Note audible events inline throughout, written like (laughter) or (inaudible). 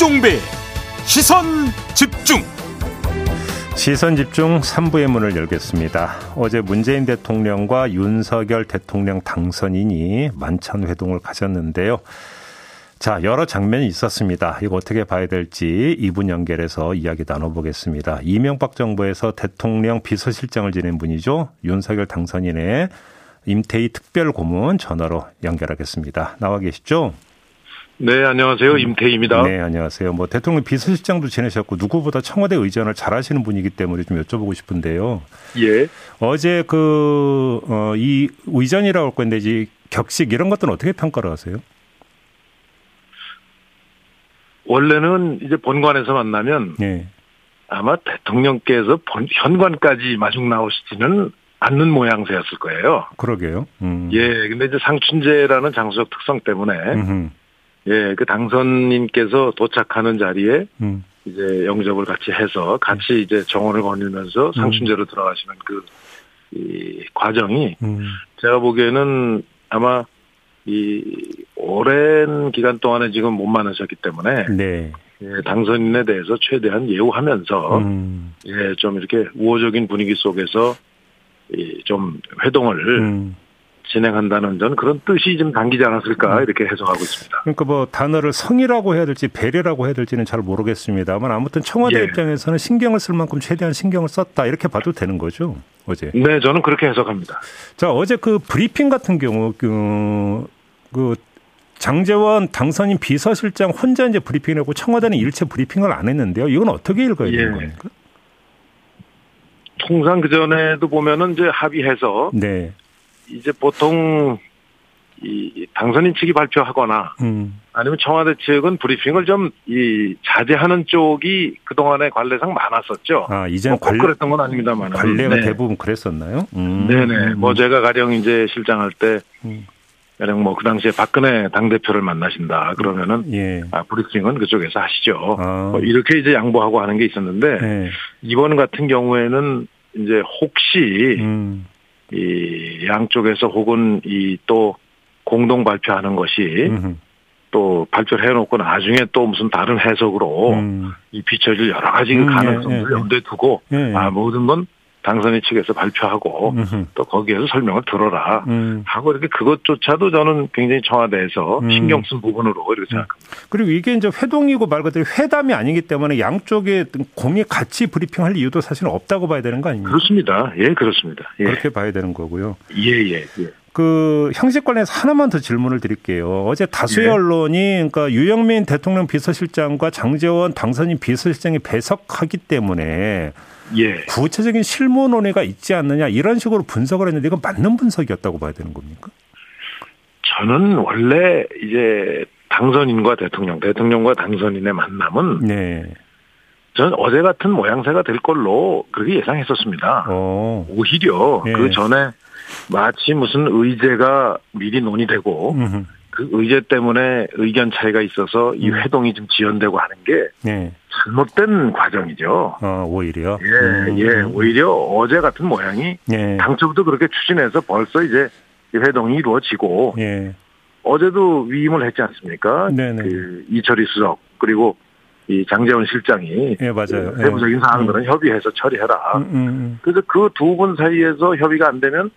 김종배 시선 집중 시선 집중 3부의 문을 열겠습니다. 어제 문재인 대통령과 윤석열 대통령 당선인이 만찬 회동을 가졌는데요. 자, 여러 장면이 있었습니다. 이거 어떻게 봐야 될지 2분 연결해서 이야기 나눠보겠습니다. 이명박 정부에서 대통령 비서실장을 지낸 분이죠. 윤석열 당선인의 임태희 특별 고문 전화로 연결하겠습니다. 나와 계시죠? 네, 안녕하세요. 임태희입니다. 네, 안녕하세요. 뭐 대통령 비서실장도 지내셨고 누구보다 청와대 의전을 잘 하시는 분이기 때문에 좀 여쭤보고 싶은데요. 예. 어제 그, 어, 이 의전이라고 할 건데 이제 격식 이런 것들은 어떻게 평가를 하세요? 원래는 이제 본관에서 만나면 네. 아마 대통령께서 본, 현관까지 마중 나오시지는 않는 모양새였을 거예요. 그러게요. 음. 예, 근데 이제 상춘제라는 장소적 특성 때문에 음흠. 예, 그 당선인께서 도착하는 자리에 음. 이제 영접을 같이 해서 같이 이제 정원을 거닐면서 상춘제로 들어가시는 그, 이 과정이 음. 제가 보기에는 아마 이 오랜 기간 동안에 지금 못 만나셨기 때문에 네. 예, 당선인에 대해서 최대한 예우하면서 음. 예, 좀 이렇게 우호적인 분위기 속에서 이 좀 회동을 음. 진행한다는 전 그런 뜻이 좀 담기지 않았을까 이렇게 해석하고 있습니다. 그러니까 뭐 단어를 성이라고 해야 될지 배려라고 해야 될지는 잘 모르겠습니다만 아무튼 청와대 예. 입장에서는 신경을 쓸 만큼 최대한 신경을 썼다 이렇게 봐도 되는 거죠 어제. 네, 저는 그렇게 해석합니다. 자 어제 그 브리핑 같은 경우 그, 그 장재원 당선인 비서실장 혼자 이제 브리핑을 하고 청와대는 일체 브리핑을 안 했는데요. 이건 어떻게 읽어야 되는 예. 겁니까? 통상 그 전에도 보면은 이제 합의해서 네. 이제 보통 이 당선인 측이 발표하거나 음. 아니면 청와대 측은 브리핑을 좀 이 자제하는 쪽이 그 동안의 관례상 많았었죠. 아 이제 뭐꼭 관례 그랬던 건 아닙니다만. 관례가 네. 대부분 그랬었나요? 음. 네네. 뭐 제가 가령 이제 실장할 때 음. 가령 뭐 그 당시에 박근혜 당 대표를 만나신다 그러면은 예. 아 브리핑은 그쪽에서 하시죠. 아. 뭐 이렇게 이제 양보하고 하는 게 있었는데 네. 이번 같은 경우에는 이제 혹시 음. 이 양쪽에서 혹은 이 또 공동 발표하는 것이 음흠. 또 발표를 해놓고 나중에 또 무슨 다른 해석으로 음. 이 비춰질 여러 가지 그 음, 예, 가능성을 예, 예. 염두에 두고 예. 아 모든 건 당선인 측에서 발표하고 음흠. 또 거기에서 설명을 들어라 음. 하고 이렇게 그것조차도 저는 굉장히 청와대에서 음. 신경 쓴 부분으로 이렇게 생각합니다. 그리고 이게 이제 회동이고 말 그대로 회담이 아니기 때문에 양쪽에 공이 같이 브리핑할 이유도 사실은 없다고 봐야 되는 거 아닙니까? 그렇습니다. 예, 그렇습니다. 예, 그렇게 봐야 되는 거고요. 예, 예. 예. 그 형식 관련해서 하나만 더 질문을 드릴게요. 어제 다수의 네. 언론이 그러니까 유영민 대통령 비서실장과 장재원 당선인 비서실장이 배석하기 때문에 예. 구체적인 실무 논의가 있지 않느냐 이런 식으로 분석을 했는데 이건 맞는 분석이었다고 봐야 되는 겁니까? 저는 원래 이제 당선인과 대통령, 대통령과 당선인의 만남은 네. 저는 어제 같은 모양새가 될 걸로 그렇게 예상했었습니다. 어. 오히려 예. 그 전에 마치 무슨 의제가 미리 논의되고 음흠. 그 의제 때문에 의견 차이가 있어서 이 음. 회동이 좀 지연되고 하는 게 네. 잘못된 과정이죠. 어, 오히려. 예, 음. 예. 오히려 어제 같은 모양이 예. 당초부터 그렇게 추진해서 벌써 이제 이 회동이 이루어지고 예. 어제도 위임을 했지 않습니까? 네네. 그 이철희 수석 그리고 이 장재원 실장이 예, 맞아요. 그 세부적인 예. 사항들은 협의해서 처리해라. 음, 음, 그래서 그 두 분 사이에서 협의가 안 되면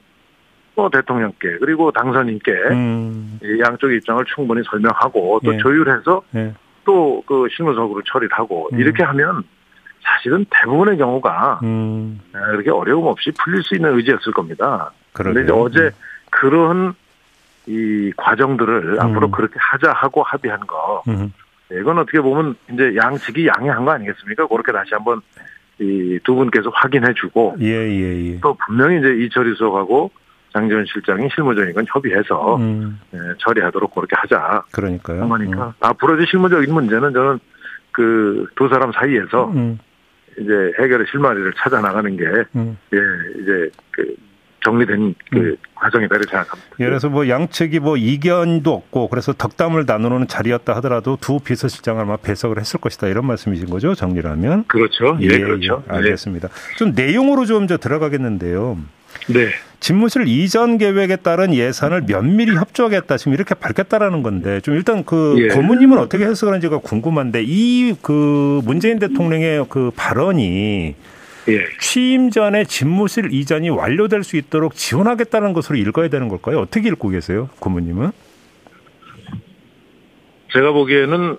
또 대통령께 그리고 당선인께 음. 이 양쪽의 입장을 충분히 설명하고 또 예. 조율해서 예. 또 그 실무적으로 처리를 하고 음. 이렇게 하면 사실은 대부분의 경우가 음. 그렇게 어려움 없이 풀릴 수 있는 의지였을 겁니다. 그런데. 이제 어제 그런 이 과정들을 음. 앞으로 그렇게 하자 하고 합의한 거 음. 이건 어떻게 보면 이제 양측이 양해한 거 아니겠습니까? 그렇게 다시 한번 이 두 분께서 확인해주고 예, 예, 예. 또 분명히 이제 이철희 수석하고 장재원 실장이 실무적인 건 협의해서 음. 예, 처리하도록 그렇게 하자 그러니까요. 한 거니까 앞으로 이제 실무적인 문제는 저는 그 두 사람 사이에서 음. 이제 해결의 실마리를 찾아 나가는 게 음. 예, 이제 그 정리된 그 과정이다 이렇게 생각합니다. 예를 들어서 뭐 양측이 뭐 이견도 없고 그래서 덕담을 나누는 자리였다 하더라도 두 비서실장을 아마 배석을 했을 것이다 이런 말씀이신 거죠 정리를 하면 그렇죠. 예, 그렇죠. 예, 알겠습니다. 좀 내용으로 좀 저 들어가겠는데요. 네. 집무실 이전 계획에 따른 예산을 면밀히 협조하겠다 지금 이렇게 밝혔다라는 건데 좀 일단 그 예. 고모님은 어떻게 해석하는지가 궁금한데 이 그 문재인 대통령의 그 발언이 예. 취임 전에 집무실 이전이 완료될 수 있도록 지원하겠다는 것으로 읽어야 되는 걸까요? 어떻게 읽고 계세요, 고모님은? 제가 보기에는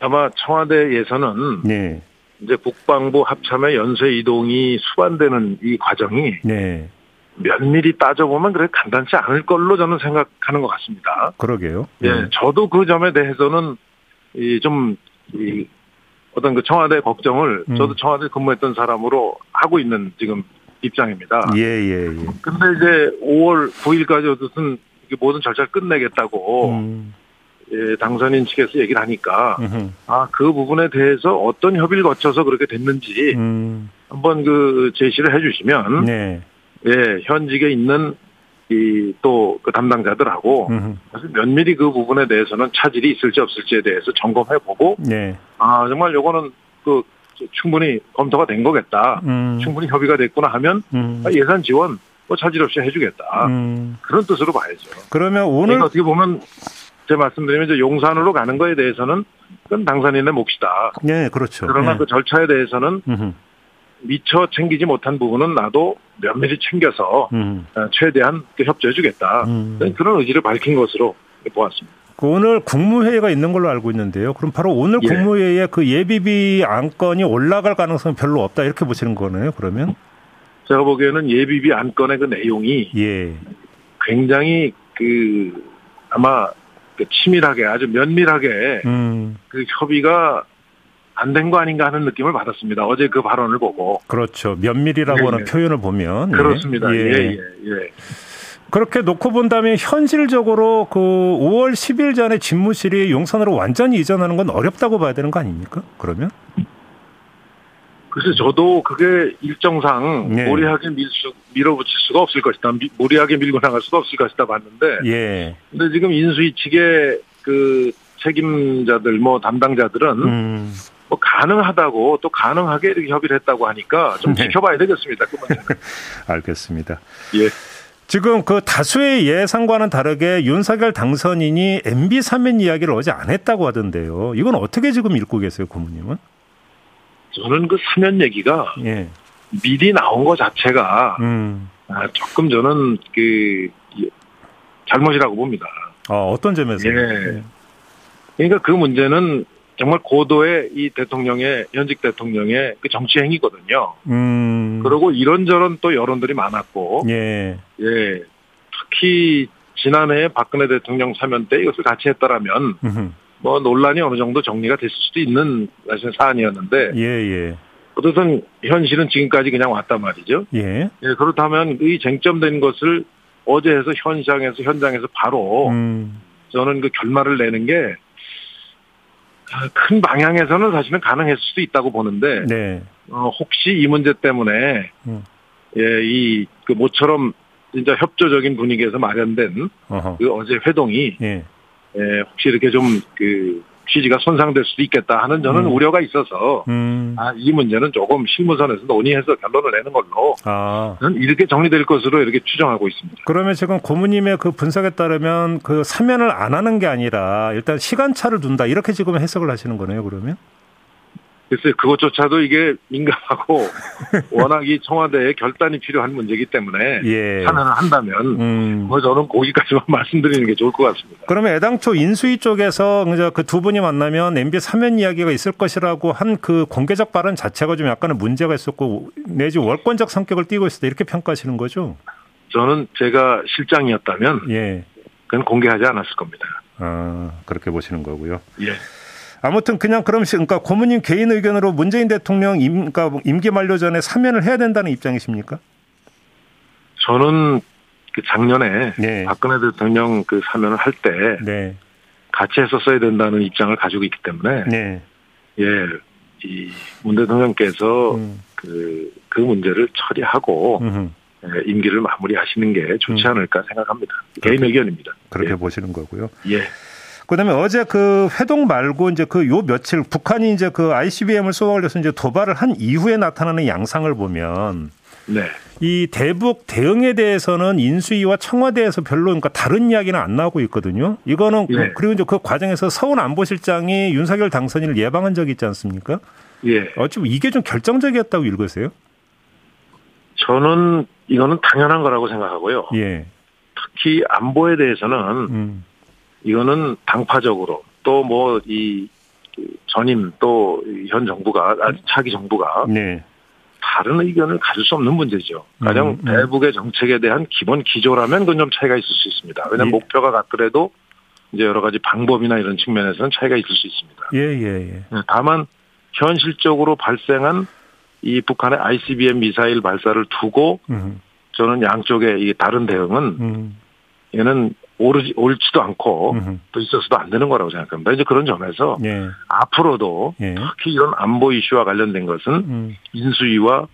아마 청와대에서는 네, 이제 국방부 합참의 연쇄 이동이 수반되는 이 과정이 네, 면밀히 따져보면 그래 간단치 않을 걸로 저는 생각하는 것 같습니다. 그러게요. 예, 네. 저도 그 점에 대해서는 이좀이 어떤 그 청와대 걱정을 음. 저도 청와대 근무했던 사람으로 하고 있는 지금 입장입니다. 예, 예, 예. 근데 이제 5월 9일까지 어쨌든 모든 절차를 끝내겠다고 음, 예, 당선인 측에서 얘기를 하니까 아 그 부분에 대해서 어떤 협의를 거쳐서 그렇게 됐는지 음, 한번 그 제시를 해주시면 네, 예 현직에 있는 이 또 그 담당자들하고 음흠, 면밀히 그 부분에 대해서는 차질이 있을지 없을지에 대해서 점검해 보고 네, 아 정말 요거는 그 충분히 검토가 된 거겠다 음, 충분히 협의가 됐구나 하면 음, 아, 예산 지원 뭐 차질 없이 해주겠다 음. 그런 뜻으로 봐야죠. 그러면 오늘 그러니까 어떻게 보면 제 말씀드리면 이제 용산으로 가는 거에 대해서는 그건 당선인의 몫이다. 네, 그렇죠. 그러나 네. 그 절차에 대해서는 미처 챙기지 못한 부분은 나도 면밀히 챙겨서 음, 어, 최대한 그 협조해주겠다. 음. 그런 의지를 밝힌 것으로 보았습니다. 그 오늘 국무회의가 있는 걸로 알고 있는데요. 그럼 바로 오늘 예. 국무회의에 그 예비비 안건이 올라갈 가능성은 별로 없다 이렇게 보시는 거네요. 그러면 제가 보기에는 예비비 안건의 그 내용이 예, 굉장히 그 아마 그 치밀하게 아주 면밀하게 음, 그 협의가 안 된 거 아닌가 하는 느낌을 받았습니다. 어제 그 발언을 보고 그렇죠. 면밀이라고 예, 하는 예. 표현을 보면 예. 그렇습니다. 예. 예, 예, 예. 그렇게 놓고 본다면 현실적으로 그 5월 10일 전에 집무실이 용산으로 완전히 이전하는 건 어렵다고 봐야 되는 거 아닙니까? 그러면 그래서 저도 그게 일정상 네. 무리하게 밀 수, 밀어붙일 수가 없을 것이다. 미- 무리하게 밀고 나갈 수가 없을 것이다 봤는데, 예, 근데 지금 인수위 측의 그 책임자들, 뭐 담당자들은 음, 뭐 가능하다고 또 가능하게 이렇게 협의를 했다고 하니까 좀 네. 지켜봐야 되겠습니다. 그. (laughs) 알겠습니다. 예. 지금 그 다수의 예상과는 다르게 윤석열 당선인이 MB 사면 이야기를 어제 안 했다고 하던데요. 이건 어떻게 지금 읽고 계세요, 고모님은? 저는 그 사면 얘기가 예, 미리 나온 것 자체가 음, 아, 조금 저는 그 이- 잘못이라고 봅니다. 어, 어떤 점에서? 예. 그러니까 그 문제는 정말 고도의 이 대통령의 현직 대통령의 그 정치 행위거든요. 음, 그리고 이런저런 또 여론들이 많았고, 예, 예, 특히 지난해 박근혜 대통령 사면 때 이것을 같이 했더라면 음흠. 뭐 논란이 어느 정도 정리가 됐을 수도 있는 사실 사안이었는데 예, 예, 어쨌든 현실은 지금까지 그냥 왔단 말이죠. 예, 예, 그렇다면 이 쟁점된 것을 어제 해서 현장에서 현장에서 바로 음, 저는 그 결말을 내는 게 큰 방향에서는 사실은 가능했을 수도 있다고 보는데 네, 어, 혹시 이 문제 때문에 음. 예, 이 그 모처럼 진짜 협조적인 분위기에서 마련된 어허, 그 어제 회동이 예, 예, 혹시 이렇게 좀 그 취지가 손상될 수도 있겠다 하는 저는 음. 우려가 있어서 음, 아, 이 문제는 조금 실무선에서 논의해서 결론을 내는 걸로 아. 이렇게 정리될 것으로 이렇게 추정하고 있습니다. 그러면 지금 고모님의 그 분석에 따르면 그 사면을 안 하는 게 아니라 일단 시간차를 둔다 이렇게 지금 해석을 하시는 거네요. 그러면 글쎄 그것조차도 이게 민감하고 (laughs) 워낙 이 청와대에 결단이 필요한 문제이기 때문에 예. 하면을 한다면 음. 뭐 저는 거기까지만 (laughs) 말씀드리는 게 좋을 것 같습니다. 그러면 애당초 인수위 쪽에서 이제 그두 분이 만나면 MB 사면 이야기가 있을 것이라고 한 그 공개적 발언 자체가 좀 약간의 문제가 있었고 내지 월권적 성격을 띠고 있었다 이렇게 평가하시는 거죠? 저는 제가 실장이었다면 예. 그건 공개하지 않았을 겁니다. 아 그렇게 보시는 거고요. 예. 아무튼 그냥 그럼 시- 그러니까 고모님 개인 의견으로 문재인 대통령 임, 그러니까 임기 만료 전에 사면을 해야 된다는 입장이십니까? 저는 그 작년에 네. 박근혜 대통령 그 사면을 할때 네. 같이 했었어야 된다는 입장을 가지고 있기 때문에 네. 예, 이 문 대통령께서 음. 그, 그 문제를 처리하고 음흠. 예, 임기를 마무리하시는 게 좋지 음. 않을까 생각합니다. 개인 의견입니다. 그렇게 보시는 거고요. 예. 예. 그다음에 어제 그 회동 말고 이제 그 요 며칠 북한이 이제 그 ICBM을 쏘아 올려서 이제 도발을 한 이후에 나타나는 양상을 보면 네. 이 대북 대응에 대해서는 인수위와 청와대에서 별로 그러니까 다른 이야기는 안 나오고 있거든요. 이거는 예. 그리고 이제 그 과정에서 서훈 안보실장이 윤석열 당선인을 예방한 적이 있지 않습니까? 예. 어찌 이게 좀 결정적이었다고 읽으세요? 저는 이거는 당연한 거라고 생각하고요. 예. 특히 안보에 대해서는 음. 이거는 당파적으로 또 뭐 이 전임 또 현 정부가 아, 차기 정부가 네. 다른 의견을 가질 수 없는 문제죠. 가령 음, 음. 대북의 정책에 대한 기본 기조라면 그건 좀 차이가 있을 수 있습니다. 왜냐하면 예. 목표가 같더라도 이제 여러 가지 방법이나 이런 측면에서는 차이가 있을 수 있습니다. 예, 예, 예. 네, 다만 현실적으로 발생한 이 북한의 ICBM 미사일 발사를 두고 음. 저는 양쪽의 이 다른 대응은 음. 얘는 오르지, 옳지도 않고 음. 또 있어서도 안 되는 거라고 생각합니다. 이제 그런 점에서 예. 앞으로도 예. 특히 이런 안보 이슈와 관련된 것은 음. 인수위와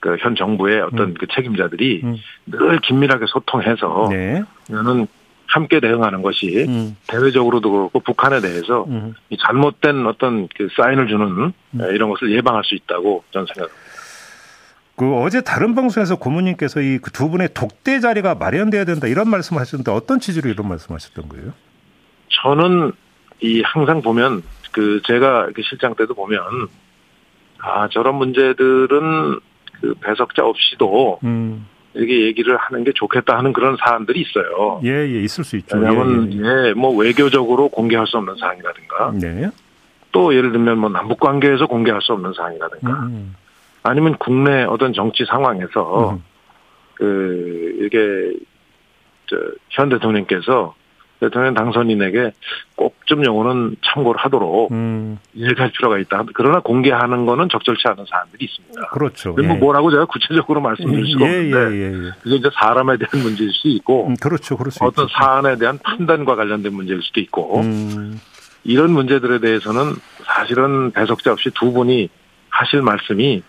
그 현 정부의 어떤 음. 그 책임자들이 음. 늘 긴밀하게 소통해서 네. 이거는 함께 대응하는 것이 음. 대외적으로도 그렇고 북한에 대해서 음. 이 잘못된 어떤 그 사인을 주는 이런 것을 예방할 수 있다고 저는 생각합니다. 그 어제 다른 방송에서 고모님께서 이 두 분의 독대 자리가 마련돼야 된다 이런 말씀하셨는데 어떤 취지로 이런 말씀하셨던 거예요? 저는 이 항상 보면 그 제가 그 실장 때도 보면 아 저런 문제들은 그 배석자 없이도 음. 이렇게 얘기를 하는 게 좋겠다 하는 그런 사안들이 있어요. 예, 예, 있을 수 있죠. 왜냐하면 예, 예. 예, 뭐 외교적으로 공개할 수 없는 사항이라든가 네. 또 예를 들면 뭐 남북 관계에서 공개할 수 없는 사항이라든가 음. 아니면 국내 어떤 정치 상황에서 음. 그 이게 저현 대통령께서 대통령 당선인에게 꼭좀 요거는 참고를 하도록 음. 얘기할 필요가 있다. 그러나 공개하는 거는 적절치 않은 사안들이 있습니다. 그렇죠. 뭐 뭐라고 제가 구체적으로 말씀드릴 수가 예, 예, 없는데 예, 예. 그게 이제 사람에 대한 문제일 수도 있고 음, 그렇죠. 수 어떤 있죠. 사안에 대한 판단과 관련된 문제일 수도 있고 음. 이런 문제들에 대해서는 사실은 배석자 없이 두 분이 하실 말씀이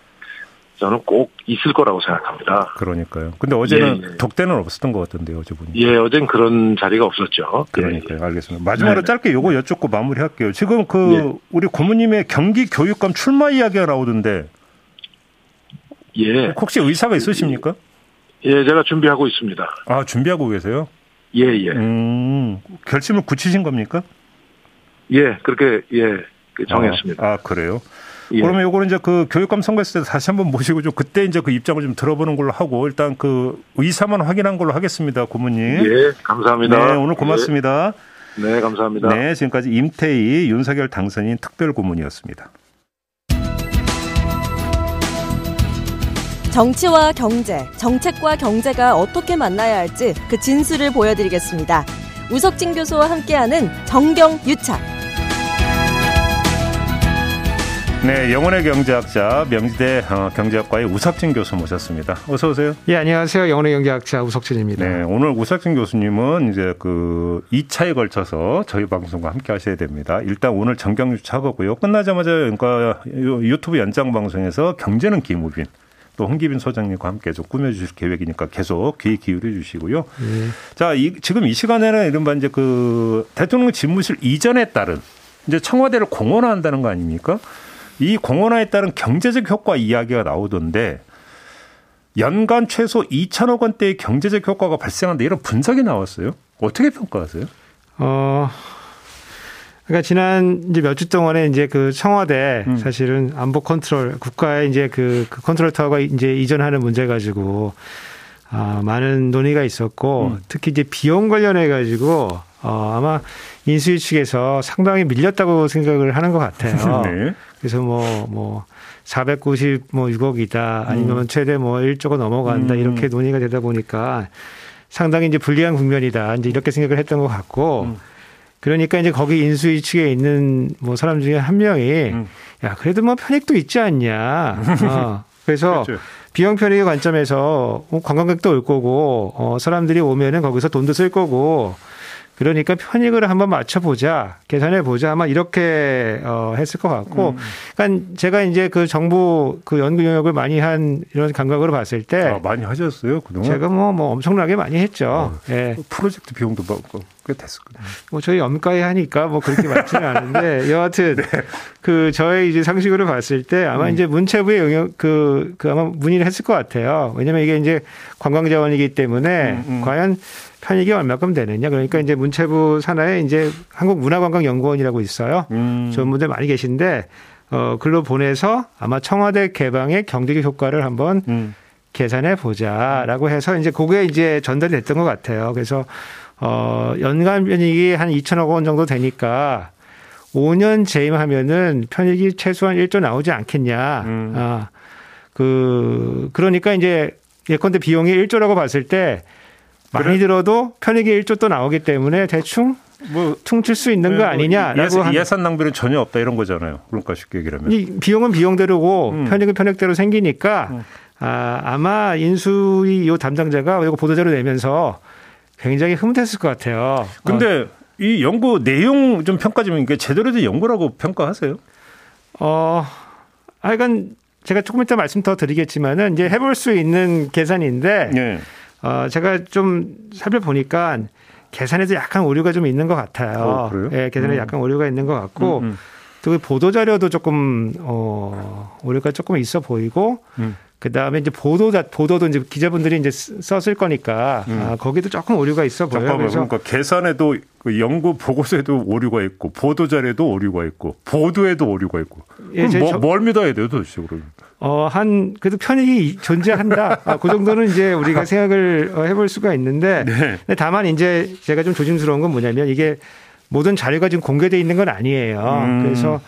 저는 꼭 있을 거라고 생각합니다. 그러니까요. 근데 어제는 예, 예. 독대는 없었던 것 같던데요, 어제 보니까. 예, 어젠 그런 자리가 없었죠. 그러니까요. 알겠습니다. 마지막으로 네, 네. 짧게 요거 여쭙고 마무리할게요. 지금 그 예. 우리 고모님의 경기 교육감 출마 이야기가 나오던데 예. 예, 혹시 의사가 있으십니까? 예, 제가 준비하고 있습니다. 아 준비하고 계세요? 예, 예. 음 결심을 굳히신 겁니까? 예, 그렇게, 예, 그 정했습니다. 아, 아, 그래요? 예. 그러면 요거는 이제 그 교육감 선거했을 때 다시 한번 모시고 좀 그때 이제 그 입장을 좀 들어보는 걸로 하고 일단 그 의사만 확인한 걸로 하겠습니다, 고모님. 예, 감사합니다. 네, 오늘 고맙습니다. 예, 네, 감사합니다. 네, 지금까지 임태희 윤석열 당선인 특별 고문이었습니다. 정치와 경제, 정책과 경제가 어떻게 만나야 할지 그 진수를 보여드리겠습니다. 우석진 교수와 함께하는 정경 유착. 네, 영원의 경제학자 명지대 어, 경제학과의 우석진 교수 모셨습니다. 어서 오세요. 예, 안녕하세요. 영혼의 경제학자 우석진입니다. 네, 오늘 우석진 교수님은 이제 그 2차에 걸쳐서 저희 방송과 함께 하셔야 됩니다. 일단 오늘 정경유치 하고요. 끝나자마자 그러니까 유- 유튜브 연장 방송에서 경제는 김우빈 또 홍기빈 소장님과 함께 좀 꾸며주실 계획이니까 계속 귀 기울여 주시고요. 예. 자, 이, 지금 이 시간에는 이른바 이제 그 대통령 집무실 이전에 따른 이제 청와대를 공원화한다는 거 아닙니까? 이 공원화에 따른 경제적 효과 이야기가 나오던데 연간 최소 2천억 원대의 경제적 효과가 발생한다 이런 분석이 나왔어요. 어떻게 평가하세요? 어, 그러니까 지난 이제 몇 주 동안에 이제 그 청와대 음. 사실은 안보 컨트롤 국가의 이제 그, 그 컨트롤 타워가 이제 이전하는 문제 가지고 아, 많은 논의가 있었고 음. 특히 이제 비용 관련해 가지고 어, 아마 인수위 측에서 상당히 밀렸다고 생각을 하는 것 같아요. (laughs) 네. 그래서 뭐, 뭐, 490, 뭐, 6억이다. 아니면 최대 뭐, 1조가 넘어간다. 음. 이렇게 논의가 되다 보니까 상당히 이제 불리한 국면이다. 이제 이렇게 생각을 했던 것 같고. 음. 그러니까 이제 거기 인수위 측에 있는 뭐 사람 중에 한 명이 음. 야, 그래도 뭐 편익도 있지 않냐. 어. 그래서 (laughs) 그렇죠. 비용 편익의 관점에서 어, 관광객도 올 거고, 어, 사람들이 오면은 거기서 돈도 쓸 거고, 그러니까 편익을 한번 맞춰보자, 계산해 보자, 아마 이렇게 어, 했을 것 같고, 음. 그러니까 제가 이제 그 정부 그 연구 영역을 많이 한 이런 감각으로 봤을 때, 아, 많이 하셨어요 그동안? 제가 뭐, 뭐 엄청나게 많이 했죠. 예. 프로젝트 비용도 받고. 꽤 됐었거든요. 뭐 저희 엄가에 하니까 뭐 그렇게 많지는 않은데 (laughs) 여하튼 네. 그 저의 이제 상식으로 봤을 때 아마 음. 이제 문체부의 영역 그, 그 아마 문의를 했을 것 같아요. 왜냐면 이게 이제 관광 자원이기 때문에 음, 음. 과연 편익이 얼마큼 되느냐. 그러니까 이제 문체부 산하에 이제 한국문화관광연구원이라고 있어요. 음. 좋은 분들 많이 계신데 어 글로 보내서 아마 청와대 개방의 경제적 효과를 한번 음. 계산해 보자라고 해서 이제 그게 이제 전달이 됐던 것 같아요. 그래서 어 연간 편익이 한 2천억 원 정도 되니까 5년 재임하면은 편익이 최소한 1조 나오지 않겠냐. 음. 아. 그 그러니까 이제 예컨대 비용이 1조라고 봤을 때 많이 그래? 들어도 편익이 1조 또 나오기 때문에 대충 뭐 퉁칠 수 있는 거 네, 뭐 아니냐라고 예산, 예산 낭비는 전혀 없다 이런 거잖아요. 그러니까 쉽게 얘기하면 이 비용은 비용대로고 음. 편익은 편익대로 생기니까 음. 아, 아마 인수위 요 담당자가 이거 보도자료 내면서 굉장히 흐뭇했을 것 같아요. 근데 어. 이 연구 내용 좀 평가 좀 이게 제대로 된 연구라고 평가하세요? 어, 하여간 제가 조금 이따 말씀 더 드리겠지만은 이제 해볼 수 있는 계산인데. 네. 어, 제가 좀 살펴보니까 계산에도 약간 오류가 좀 있는 것 같아요. 어, 예, 계산에 음. 약간 오류가 있는 것 같고 음, 음. 또 보도 자료도 조금 어 오류가 조금 있어 보이고 음. 그 다음에 이제 보도자 보도도 이제 기자분들이 이제 썼을 거니까 음. 아, 거기도 조금 오류가 있어 보여요. 잠깐만, 그러니까 계산에도 그 연구 보고서에도 오류가 있고 보도 자료에도 오류가 있고 보도에도 오류가 있고. 예, 뭐, 저, 뭘 믿어야 돼요, 도대체 그러면? 어, 한, 그래도 편익이 존재한다. 아, 그 정도는 이제 우리가 (laughs) 생각을 어, 해볼 수가 있는데. 네. 다만 이제 제가 좀 조심스러운 건 뭐냐면 이게 모든 자료가 지금 공개돼 있는 건 아니에요. 음. 그래서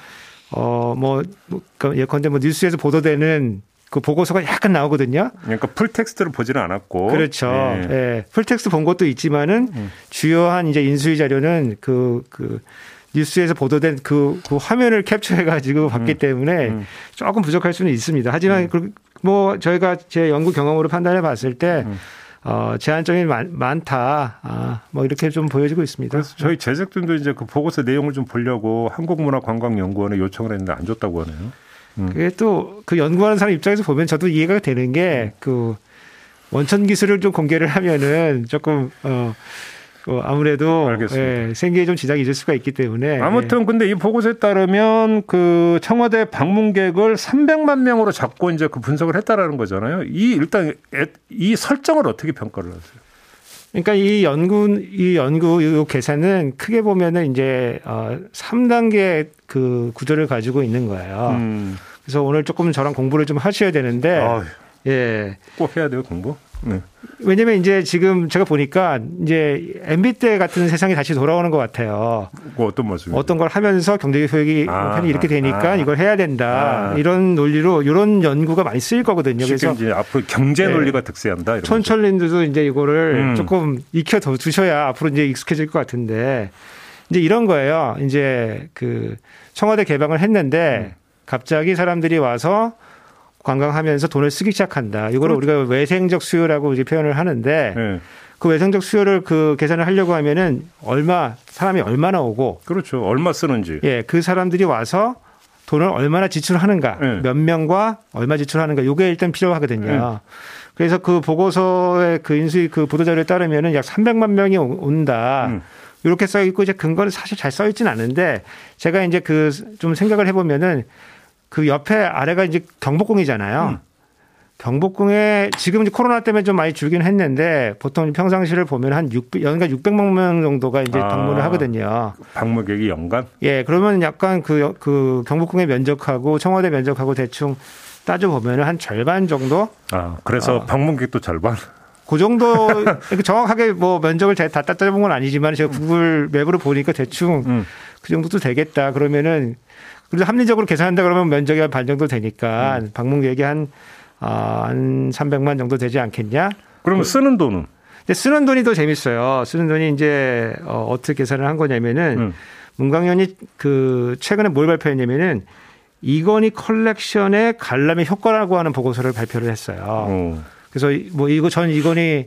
어, 뭐, 뭐그 예컨대 뭐 뉴스에서 보도되는 그 보고서가 약간 나오거든요. 그러니까 full text를 보지는 않았고. 그렇죠. 예. 예. full text 본 것도 있지만은 음. 주요한 이제 인수위 자료는 그, 그 뉴스에서 보도된 그, 그 화면을 캡처해가지고 봤기 음. 때문에 음. 조금 부족할 수는 있습니다. 하지만 음. 뭐 저희가 제 연구 경험으로 판단해 봤을 때 음. 어, 제한점이 많, 다 아, 뭐 이렇게 좀 보여지고 있습니다. 그래서 저희 제작진도 이제 그 보고서 내용을 좀 보려고 한국문화관광연구원에 요청을 했는데 안 줬다고 하네요. 음. 그게 또 그 연구하는 사람 입장에서 보면 저도 이해가 되는 게 그 원천 기술을 좀 공개를 하면은 조금 어 어, 아무래도 예, 생계에 좀 지장이 있을 수가 있기 때문에 아무튼 예. 근데 이 보고서에 따르면 그 청와대 방문객을 300만 명으로 잡고 이제 그 분석을 했다라는 거잖아요. 이 일단 이 설정을 어떻게 평가를 하세요? 그러니까 이 연구 이 연구 이 계산은 크게 보면은 이제 어 3단계 그 구조를 가지고 있는 거예요. 음. 그래서 오늘 조금 저랑 공부를 좀 하셔야 되는데 아, 예. 꼭 해야 돼요, 공부? 네. 왜냐면 이제 지금 제가 보니까 이제 MB 때 같은 세상이 다시 돌아오는 것 같아요. 뭐 어떤 모습? 어떤 걸 하면서 경제적 효익이 아, 편이 이렇게 되니까 아, 이걸 해야 된다. 아. 이런 논리로 이런 연구가 많이 쓰일 거거든요. 그래서 이제 앞으로 경제 네. 논리가 네. 득세한다. 촌철님들도 이제 이거를 음. 조금 익혀 두셔야 앞으로 이제 익숙해질 것 같은데 이제 이런 거예요. 이제 그 청와대 개방을 했는데 음. 갑자기 사람들이 와서 관광하면서 돈을 쓰기 시작한다. 이거를 우리가 외생적 수요라고 이제 표현을 하는데 네. 그 외생적 수요를 그 계산을 하려고 하면은 얼마 사람이 얼마나 오고 그렇죠. 얼마 쓰는지. 예, 그 사람들이 와서 돈을 얼마나 지출하는가, 네. 몇 명과 얼마 지출하는가, 이게 일단 필요하거든요. 네. 그래서 그 보고서의 그 인수위 그 보도자료에 따르면은 약 300만 명이 온다. 음. 이렇게 써 있고 이제 근거는 사실 잘 써 있진 않은데 제가 이제 그 좀 생각을 해보면은 그 옆에 아래가 이제 경복궁이잖아요. 음. 경복궁에 지금 이제 코로나 때문에 좀 많이 줄긴 했는데 보통 평상시를 보면 한 600, 연간 600만 명 정도가 이제 아, 방문을 하거든요. 방문객이 연간? 예, 그러면 약간 그, 그 경복궁의 면적하고 청와대 면적하고 대충 따져보면 한 절반 정도? 아, 그래서 어. 방문객도 절반? 그 정도 정확하게 뭐 면적을 다 따져본 건 아니지만 제가 구글 맵으로 보니까 대충 음. 그 정도도 되겠다. 그러면은 그래서 합리적으로 계산한다 그러면 면적이 한 반 정도 되니까 음. 방문객이 한, 어, 한 300만 정도 되지 않겠냐? 그러면 그 쓰는 돈은? 쓰는 돈이 더 재밌어요. 쓰는 돈이 이제 어, 어떻게 계산을 한 거냐면은 음. 문광현이 그 최근에 뭘 발표했냐면은 이건희 컬렉션의 관람의 효과라고 하는 보고서를 발표를 했어요. 음. 그래서 뭐 이거 전 이건희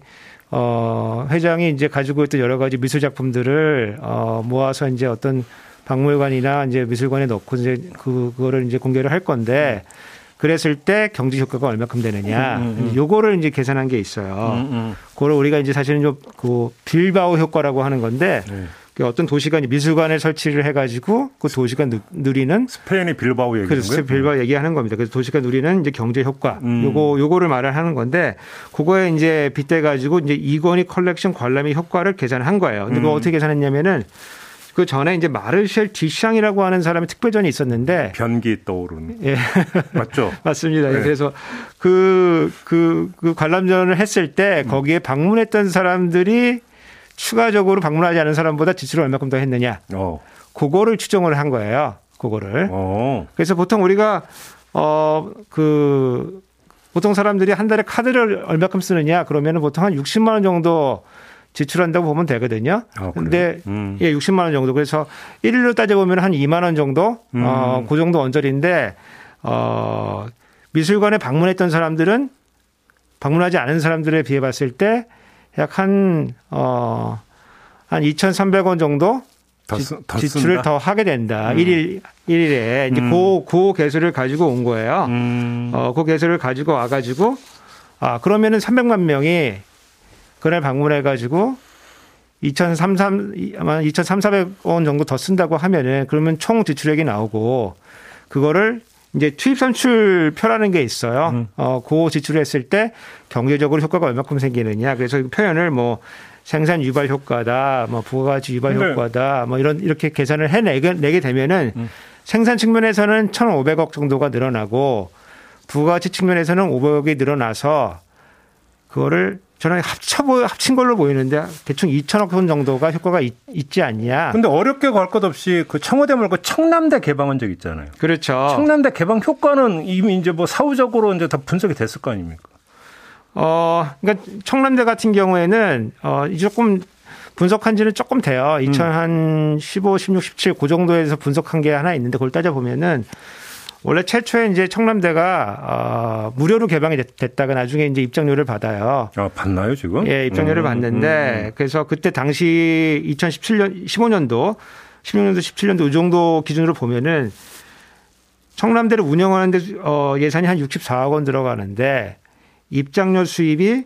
어 회장이 이제 가지고 있던 여러 가지 미술 작품들을 어 모아서 이제 어떤 박물관이나 이제 미술관에 넣고 이제 그, 그거를 이제 공개를 할 건데 그랬을 때 경제 효과가 얼마큼 되느냐. 음, 음, 음. 요거를 이제 계산한 게 있어요. 음, 음. 그걸 우리가 이제 사실은 좀 그 빌바오 효과라고 하는 건데 네. 그 어떤 도시가 미술관을 설치를 해가지고 그 도시가 누리는 스페인의 빌바오 얘기는 그래서? 빌바오 얘기하는 겁니다. 그래서 도시가 누리는 이제 경제 효과 음. 요거 요거를 말을 하는 건데 그거에 이제 빗대 가지고 이제 이건희 컬렉션 관람의 효과를 계산한 거예요. 근데 그거 어떻게 계산했냐면은 그 전에 이제 마르셀 뒤샹이라고 하는 사람의 특별전이 있었는데 변기 떠오르는 예 맞죠 (laughs) 맞습니다 네. 그래서 그그 그, 그 관람전을 했을 때 음. 거기에 방문했던 사람들이 추가적으로 방문하지 않은 사람보다 지출을 얼마큼 더 했느냐 어. 그거를 추정을 한 거예요 그거를 어. 그래서 보통 우리가 어 그 보통 사람들이 한 달에 카드를 얼마큼 쓰느냐 그러면은 보통 한 60만 원 정도 지출한다고 보면 되거든요. 아, 근데 음. 예, 60만 원 정도. 그래서 1일로 따져 보면 한 2만 원 정도 음. 어, 그 정도 언저리인데 어 미술관에 방문했던 사람들은 방문하지 않은 사람들에 비해 봤을 때 약 한 어, 한 2,300원 정도 더, 더 지출을 더 하게 된다. 음. 1일, 1일에. 이제 음. 그, 그 개수를 가지고 온 거예요. 음. 어, 그 개수를 가지고 와가지고, 아, 그러면은 300만 명이 그날 방문해가지고 2,300, 2,300원 정도 더 쓴다고 하면은 그러면 총 지출액이 나오고 그거를 이제 투입 산출표라는 게 있어요. 음. 어, 그 지출을 했을 때 경제적으로 효과가 얼마큼 생기느냐. 그래서 그 표현을 뭐 생산 유발 효과다, 뭐 부가가치 유발 효과다, 뭐 이런 이렇게 계산을 해내게 내게 되면은 음. 생산 측면에서는 1,500억 정도가 늘어나고 부가가치 측면에서는 500억이 늘어나서 그거를 저는 합쳐 보 합친 걸로 보이는데 대충 2천억 원 정도가 효과가 있, 지 않냐. 근데 어렵게 갈 것 없이 그 청와대 말고 청남대 개방한 적 있잖아요. 그렇죠. 청남대 개방 효과는 이미 이제 뭐 사후적으로 이제 다 분석이 됐을 거 아닙니까? 어, 그러니까 청남대 같은 경우에는 어 조금 분석한 지는 조금 돼요. 2015, 16, 17, 그 정도에서 분석한 게 하나 있는데 그걸 따져보면은 원래 최초에 이제 청남대가 어, 무료로 개방이 됐, 다가 나중에 이제 입장료를 받아요. 아, 받나요, 지금? 예, 입장료를 음, 받는데 음. 그래서 그때 당시 2017년 15년도 16년도 17년도 이 정도 기준으로 보면은 청남대를 운영하는데 어, 예산이 한 64억 원 들어가는데 입장료 수입이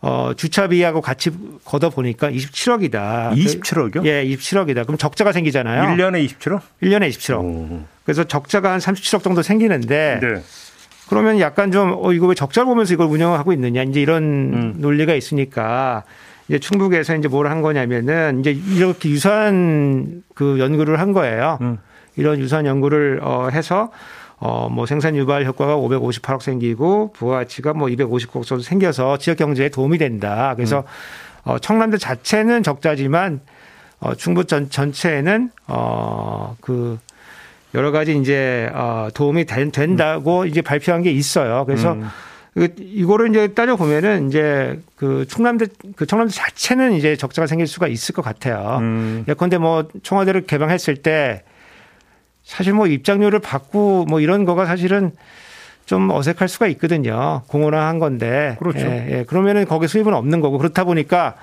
어, 주차비하고 같이 걷어 보니까 27억이다. 27억이요? 예, 27억이다. 그럼 적자가 생기잖아요. 1년에 27억? 1년에 27억. 오. 그래서 적자가 한 37억 정도 생기는데 네. 그러면 약간 좀 어, 이거 왜 적자를 보면서 이걸 운영하고 있느냐 이제 이런 음. 논리가 있으니까 이제 충북에서 이제 뭘 한 거냐면은 이제 이렇게 유사한 그 연구를 한 거예요. 음. 이런 유사한 연구를 어 해서 어, 뭐 생산 유발 효과가 558억 생기고 부가가치가 뭐 250억 정도 생겨서 지역 경제에 도움이 된다. 그래서 음. 어, 청남대 자체는 적자지만 어, 충북 전, 전체에는 어, 그 여러 가지 이제 어, 도움이 된, 된다고 음. 이제 발표한 게 있어요. 그래서 음. 그 이거를 이제 따져 보면은 이제 그 청남대 그 청남대 자체는 이제 적자가 생길 수가 있을 것 같아요. 음. 예컨대 뭐 청와대를 개방했을 때 사실 뭐 입장료를 받고 뭐 이런 거가 사실은 좀 어색할 수가 있거든요. 공헌한 건데. 그렇죠. 예, 예. 그러면은 거기 수입은 없는 거고 그렇다 보니까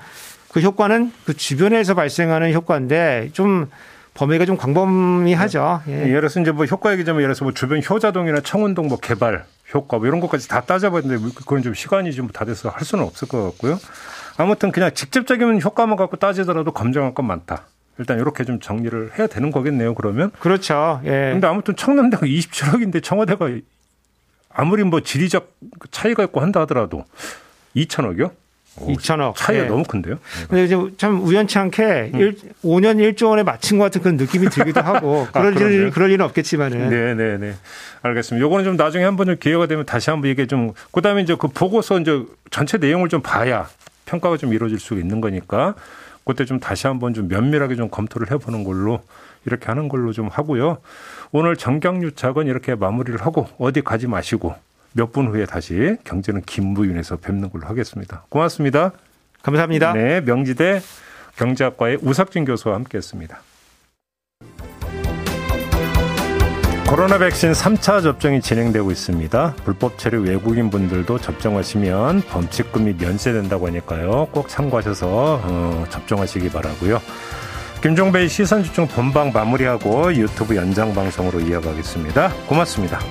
그 효과는 그 주변에서 발생하는 효과인데 좀 범위가 좀 광범위하죠. 예. 예. 예를 들어서 이제 뭐 효과 얘기자면 예를 들어서 뭐 주변 효자동이나 청운동 뭐 개발 효과 뭐 이런 것까지 다 따져봤는데 그건 좀 시간이 좀 다 돼서 할 수는 없을 것 같고요. 아무튼 그냥 직접적인 효과만 갖고 따지더라도 검증할 건 많다. 일단 이렇게 좀 정리를 해야 되는 거겠네요. 그러면 그렇죠. 예. 근데 아무튼 청남대가 27억인데 청와대가 아무리 뭐 지리적 차이가 있고 한다 하더라도 2천억이요? 2천억 차이가 예. 너무 큰데요. 근데 이제 참 우연치 않게 음. 1, 5년 1조 원에 맞춘 것 같은 그런 느낌이 들기도 (laughs) 하고 아, 그럴 아, 일 그럴 일은 없겠지만은. 네, 네, 네. 알겠습니다. 요거는 좀 나중에 한번 좀 기회가 되면 다시 한번 이게 좀 그다음에 이제 그 보고서 이제 전체 내용을 좀 봐야 평가가 좀 이루어질 수 있는 거니까 그때 좀 다시 한번 좀 면밀하게 좀 검토를 해보는 걸로 이렇게 하는 걸로 좀 하고요. 오늘 정경유착은 이렇게 마무리를 하고 어디 가지 마시고 몇 분 후에 다시 경제는 김부윤에서 뵙는 걸로 하겠습니다. 고맙습니다. 감사합니다. 네, 명지대 경제학과의 우석진 교수와 함께했습니다. 코로나 백신 3차 접종이 진행되고 있습니다. 불법 체류 외국인 분들도 접종하시면 범칙금이 면세된다고 하니까요. 꼭 참고하셔서 어, 접종하시기 바라고요. 김종배의 시선집중 본방 마무리하고 유튜브 연장 방송으로 이어가겠습니다. 고맙습니다.